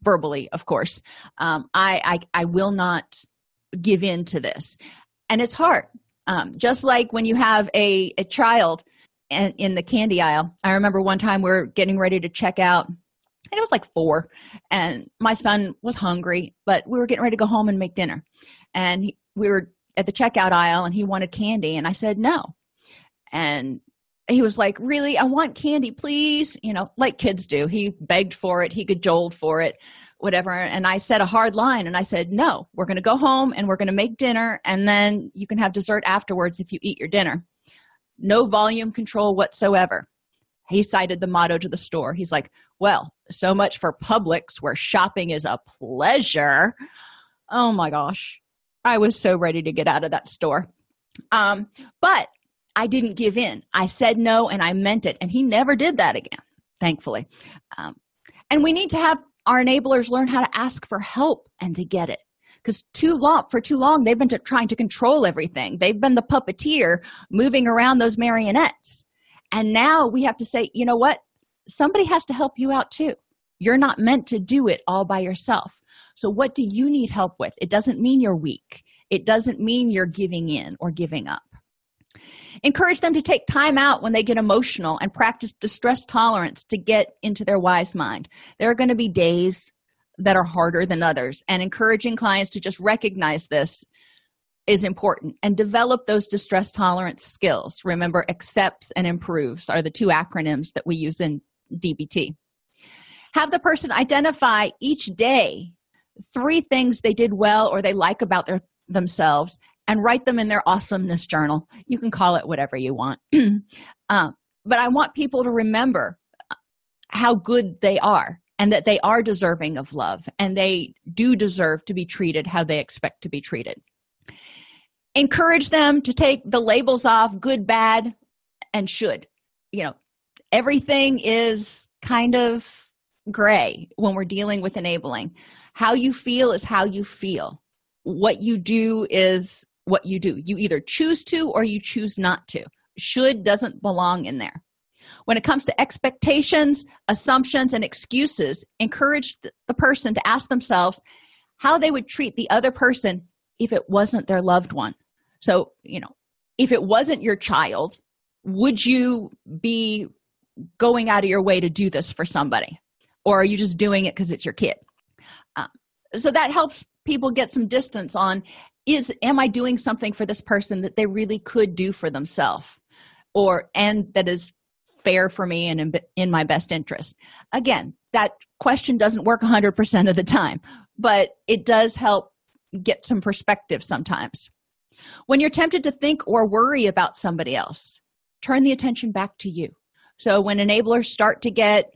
verbally of course um, I, I i will not give in to this. And it's hard um, just like when you have a, a child in, in the candy aisle. I remember one time we are getting ready to check out, and it was like four, and my son was hungry, but we were getting ready to go home and make dinner. And he, we were at the checkout aisle, and he wanted candy, and I said no. And he was like, Really? I want candy, please. You know, like kids do. He begged for it, he cajoled for it, whatever. And I said a hard line and I said, No, we're going to go home and we're going to make dinner, and then you can have dessert afterwards if you eat your dinner. No volume control whatsoever. He cited the motto to the store. He's like, Well, so much for Publix, where shopping is a pleasure. Oh my gosh. I was so ready to get out of that store. Um, but I didn't give in. I said no and I meant it. And he never did that again, thankfully. Um, and we need to have our enablers learn how to ask for help and to get it. Because too long, for too long, they've been to, trying to control everything. They've been the puppeteer moving around those marionettes. And now we have to say, you know what? Somebody has to help you out too. You're not meant to do it all by yourself. So, what do you need help with? It doesn't mean you're weak, it doesn't mean you're giving in or giving up. Encourage them to take time out when they get emotional and practice distress tolerance to get into their wise mind. There are going to be days that are harder than others, and encouraging clients to just recognize this is important and develop those distress tolerance skills. Remember, accepts and improves are the two acronyms that we use in DBT. Have the person identify each day three things they did well or they like about their, themselves and write them in their awesomeness journal. You can call it whatever you want. um, but I want people to remember how good they are and that they are deserving of love and they do deserve to be treated how they expect to be treated. Encourage them to take the labels off good, bad, and should. You know, everything is kind of gray when we're dealing with enabling. How you feel is how you feel. What you do is what you do. You either choose to or you choose not to. Should doesn't belong in there. When it comes to expectations, assumptions, and excuses, encourage the person to ask themselves how they would treat the other person if it wasn't their loved one. So, you know, if it wasn't your child, would you be going out of your way to do this for somebody? Or are you just doing it because it's your kid? Um, so that helps people get some distance on is am i doing something for this person that they really could do for themselves or and that is fair for me and in, in my best interest again that question doesn't work 100% of the time but it does help get some perspective sometimes when you're tempted to think or worry about somebody else turn the attention back to you so when enablers start to get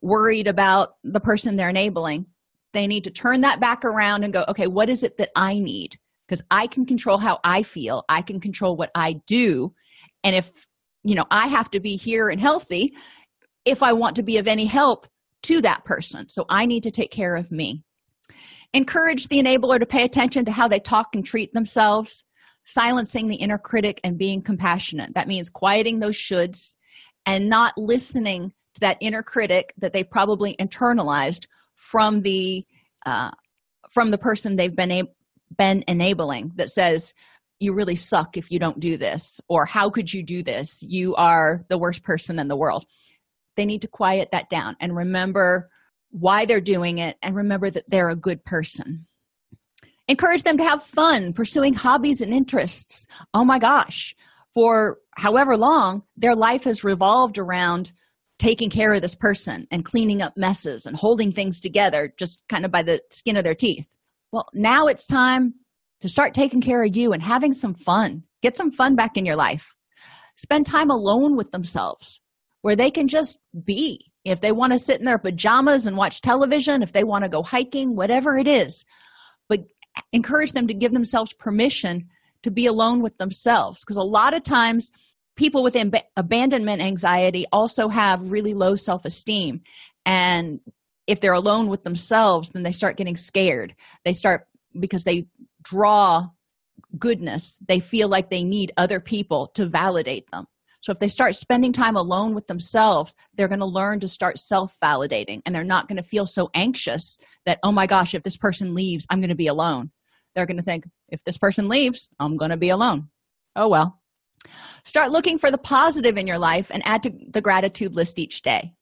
worried about the person they're enabling they need to turn that back around and go okay what is it that i need because I can control how I feel, I can control what I do. And if, you know, I have to be here and healthy if I want to be of any help to that person. So I need to take care of me. Encourage the enabler to pay attention to how they talk and treat themselves, silencing the inner critic and being compassionate. That means quieting those shoulds and not listening to that inner critic that they've probably internalized from the uh, from the person they've been able been enabling that says you really suck if you don't do this or how could you do this you are the worst person in the world they need to quiet that down and remember why they're doing it and remember that they're a good person encourage them to have fun pursuing hobbies and interests oh my gosh for however long their life has revolved around taking care of this person and cleaning up messes and holding things together just kind of by the skin of their teeth well, now it's time to start taking care of you and having some fun. Get some fun back in your life. Spend time alone with themselves where they can just be. If they want to sit in their pajamas and watch television, if they want to go hiking, whatever it is. But encourage them to give themselves permission to be alone with themselves. Because a lot of times, people with ab- abandonment anxiety also have really low self esteem. And if they're alone with themselves then they start getting scared they start because they draw goodness they feel like they need other people to validate them so if they start spending time alone with themselves they're going to learn to start self-validating and they're not going to feel so anxious that oh my gosh if this person leaves i'm going to be alone they're going to think if this person leaves i'm going to be alone oh well Start looking for the positive in your life and add to the gratitude list each day.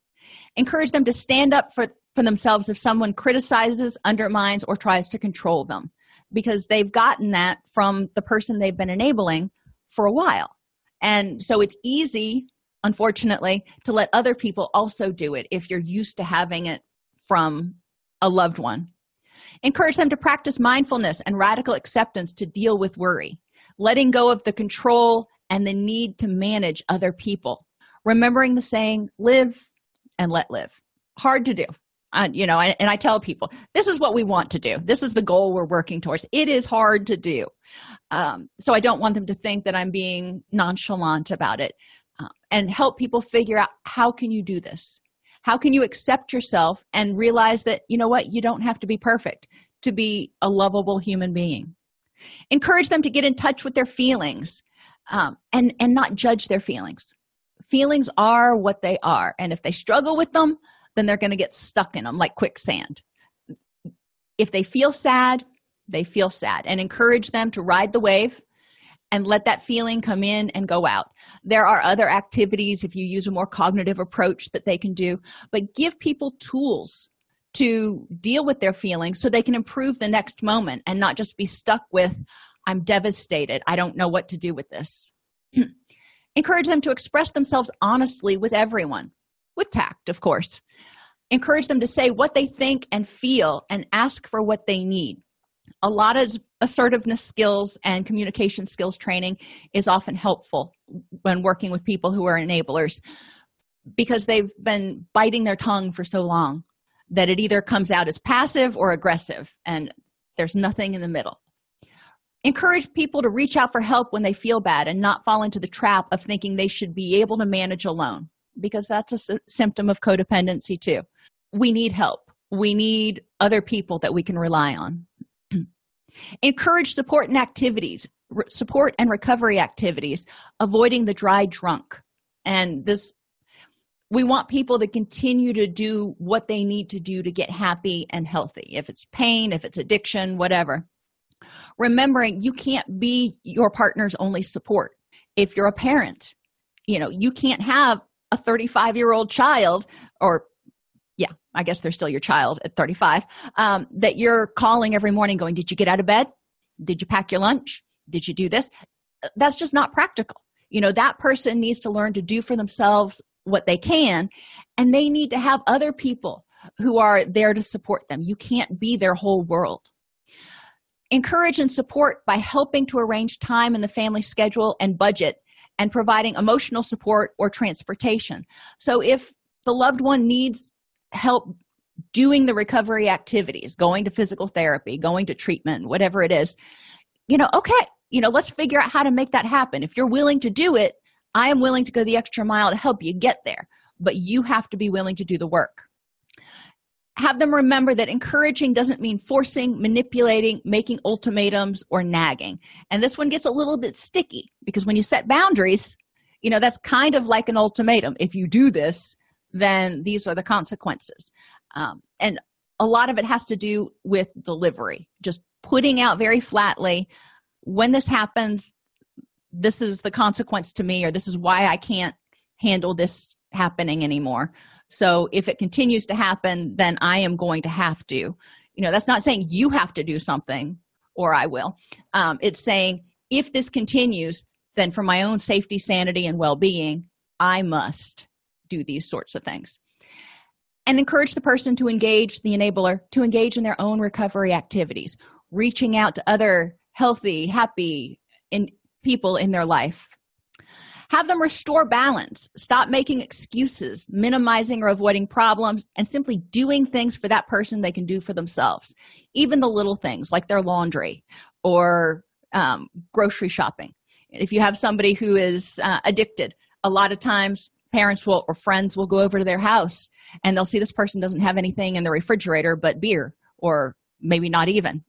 Encourage them to stand up for, for themselves if someone criticizes, undermines, or tries to control them because they've gotten that from the person they've been enabling for a while. And so it's easy, unfortunately, to let other people also do it if you're used to having it from a loved one. Encourage them to practice mindfulness and radical acceptance to deal with worry, letting go of the control and the need to manage other people. Remembering the saying, live and let live. Hard to do. Uh, you know, and, and I tell people, this is what we want to do. This is the goal we're working towards. It is hard to do. Um, so I don't want them to think that I'm being nonchalant about it uh, and help people figure out how can you do this? How can you accept yourself and realize that, you know what, you don't have to be perfect to be a lovable human being? Encourage them to get in touch with their feelings um, and and not judge their feelings feelings are what they are and if they struggle with them then they're going to get stuck in them like quicksand if they feel sad they feel sad and encourage them to ride the wave and let that feeling come in and go out there are other activities if you use a more cognitive approach that they can do but give people tools to deal with their feelings so they can improve the next moment and not just be stuck with I'm devastated. I don't know what to do with this. Encourage them to express themselves honestly with everyone, with tact, of course. Encourage them to say what they think and feel and ask for what they need. A lot of assertiveness skills and communication skills training is often helpful when working with people who are enablers because they've been biting their tongue for so long that it either comes out as passive or aggressive, and there's nothing in the middle encourage people to reach out for help when they feel bad and not fall into the trap of thinking they should be able to manage alone because that's a symptom of codependency too. We need help. We need other people that we can rely on. Encourage support and activities re- support and recovery activities avoiding the dry drunk. And this we want people to continue to do what they need to do to get happy and healthy. If it's pain if it's addiction whatever. Remembering you can't be your partner's only support. If you're a parent you know you can't have a 35 year old child or yeah i guess they're still your child at 35 um, that you're calling every morning going did you get out of bed? Did you pack your lunch? Did you do this? That's just not practical. You know that person needs to learn to do for themselves what they can and they need to have other people who are there to support them. You can't be their whole world. Encourage and support by helping to arrange time in the family schedule and budget and providing emotional support or transportation. So if the loved one needs help doing the recovery activities going to physical therapy going to treatment whatever it is you know okay you know let's figure out how to make that happen. If you're willing to do it i am willing to go the extra mile to help you get there but you have to be willing to do the work have them remember that encouraging doesn't mean forcing, manipulating, making ultimatums, or nagging. And this one gets a little bit sticky because when you set boundaries, you know, that's kind of like an ultimatum. If you do this, then these are the consequences. Um, and a lot of it has to do with delivery, just putting out very flatly when this happens, this is the consequence to me, or this is why I can't handle this happening anymore so if it continues to happen then i am going to have to you know that's not saying you have to do something or i will. Um, it's saying if this continues then for my own safety sanity and well-being i must do these sorts of things. And encourage the person to engage the enabler to engage in their own recovery activities reaching out to other healthy happy in people in their life have them restore balance. Stop making excuses, minimizing or avoiding problems, and simply doing things for that person they can do for themselves. Even the little things like their laundry or um, grocery shopping. If you have somebody who is uh, addicted, a lot of times parents will or friends will go over to their house and they'll see this person doesn't have anything in the refrigerator but beer or maybe not even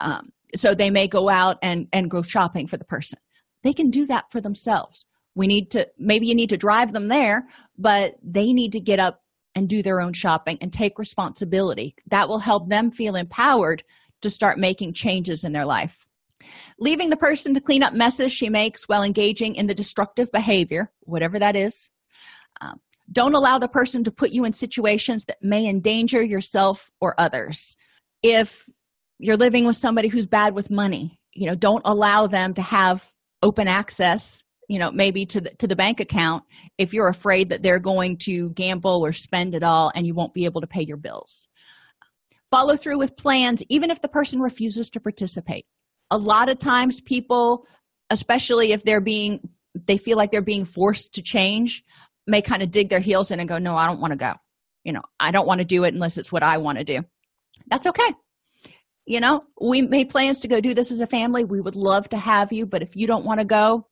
um, so they may go out and and go shopping for the person they can do that for themselves we need to maybe you need to drive them there but they need to get up and do their own shopping and take responsibility that will help them feel empowered to start making changes in their life leaving the person to clean up messes she makes while engaging in the destructive behavior, whatever that is. Um, don't allow the person to put you in situations that may endanger yourself or others. If you're living with somebody who's bad with money, you know, don't allow them to have open access you know maybe to the to the bank account if you're afraid that they're going to gamble or spend it all and you won't be able to pay your bills. Follow through with plans even if the person refuses to participate. A lot of times people especially if they're being they feel like they're being forced to change may kind of dig their heels in and go no i don't want to go. You know i don't want to do it unless it's what i want to do. That's okay. You know we made plans to go do this as a family. We would love to have you but if you don't want to go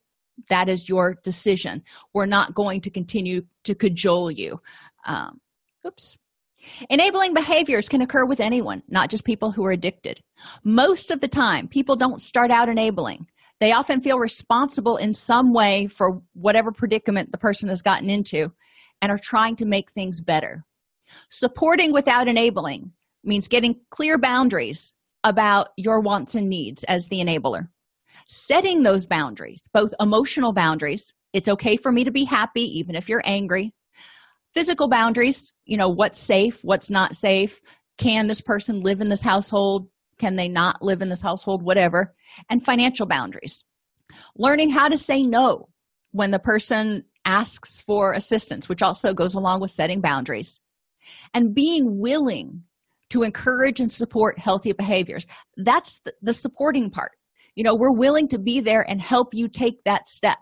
that is your decision. We're not going to continue to cajole you. Um, oops. Enabling behaviors can occur with anyone not just people who are addicted. Most of the time people don't start out enabling. They often feel responsible in some way for whatever predicament the person has gotten into and are trying to make things better. Supporting without enabling means getting clear boundaries about your wants and needs as the enabler setting those boundaries both emotional boundaries it's okay for me to be happy even if you're angry. Physical boundaries you know what's safe what's not safe. Can this person live in this household? Can they not live in this household? Whatever. And financial boundaries. Learning how to say no when the person asks for assistance which also goes along with setting boundaries. And being willing to encourage and support healthy behaviors. That's the, supporting part you know we're willing to be there and help you take that step.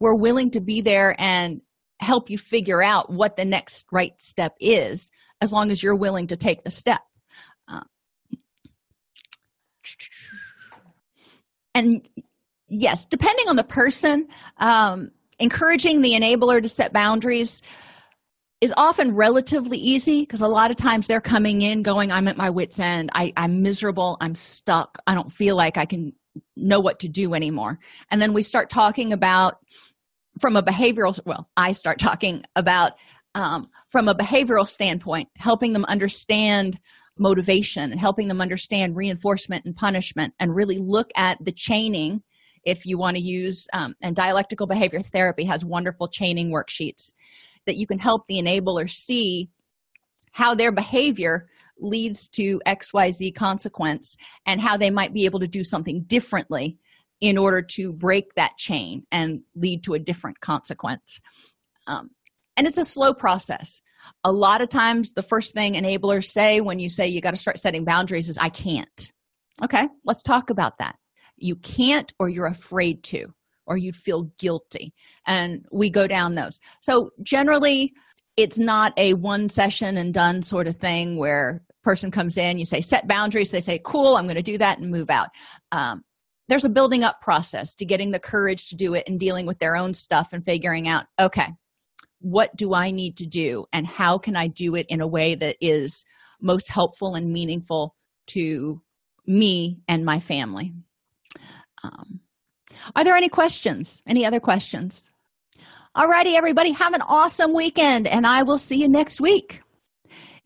We're willing to be there and help you figure out what the next right step is as long as you're willing to take the step. Uh, and yes depending on the person um, encouraging the enabler to set boundaries is often relatively easy because a lot of times they're coming in going i'm at my wits end. I, i'm miserable. I'm stuck. I don't feel like i can know what to do anymore. And then we start talking about from a behavioral well i start talking about um, from a behavioral standpoint helping them understand motivation and helping them understand reinforcement and punishment and really look at the chaining. If you want to use um, and dialectical behavior therapy has wonderful chaining worksheets that you can help the enabler see how their behavior leads to xyz consequence and how they might be able to do something differently in order to break that chain and lead to a different consequence. Um, and it's a slow process. A lot of times the first thing enablers say when you say you got to start setting boundaries is i can't. Okay let's talk about that. You can't or you're afraid to or you'd feel guilty. And we go down those. So generally it's not a one session and done sort of thing where person comes in you say set boundaries. They say cool i'm going to do that and move out. Um, there's a building up process to getting the courage to do it and dealing with their own stuff and figuring out okay what do i need to do and how can i do it in a way that is most helpful and meaningful to me and my family? Um, are there any questions? Any other questions? Alrighty everybody have an awesome weekend and i will see you next week